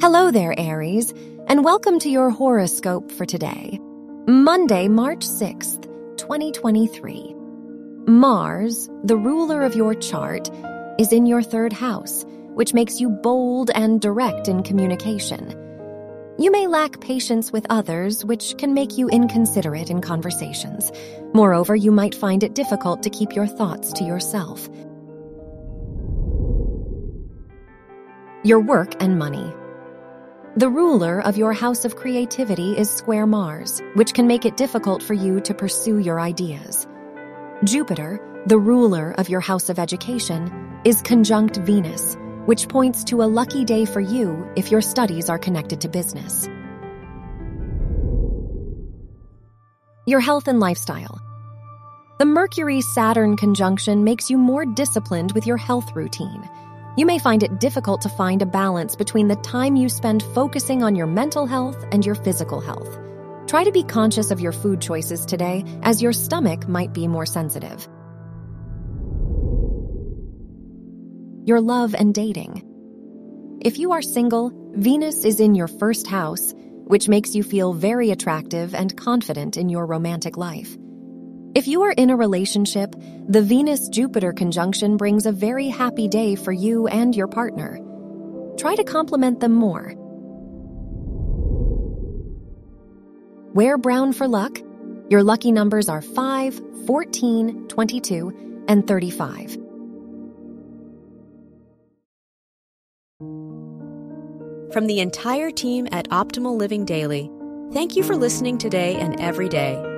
Hello there, Aries, and welcome to your horoscope for today, Monday, March 6th, 2023. Mars, the ruler of your chart, is in your third house, which makes you bold and direct in communication. You may lack patience with others, which can make you inconsiderate in conversations. Moreover, you might find it difficult to keep your thoughts to yourself. Your work and money. The ruler of your house of creativity is square Mars, which can make it difficult for you to pursue your ideas. Jupiter, the ruler of your house of education, is conjunct Venus, which points to a lucky day for you if your studies are connected to business. Your health and lifestyle. The Mercury Saturn conjunction makes you more disciplined with your health routine you may find it difficult to find a balance between the time you spend focusing on your mental health and your physical health. Try to be conscious of your food choices today, as your stomach might be more sensitive. Your love and dating. If you are single, Venus is in your first house, which makes you feel very attractive and confident in your romantic life. If you are in a relationship, the Venus Jupiter conjunction brings a very happy day for you and your partner. Try to compliment them more. Wear brown for luck. Your lucky numbers are 5, 14, 22, and 35. From the entire team at Optimal Living Daily, thank you for listening today and every day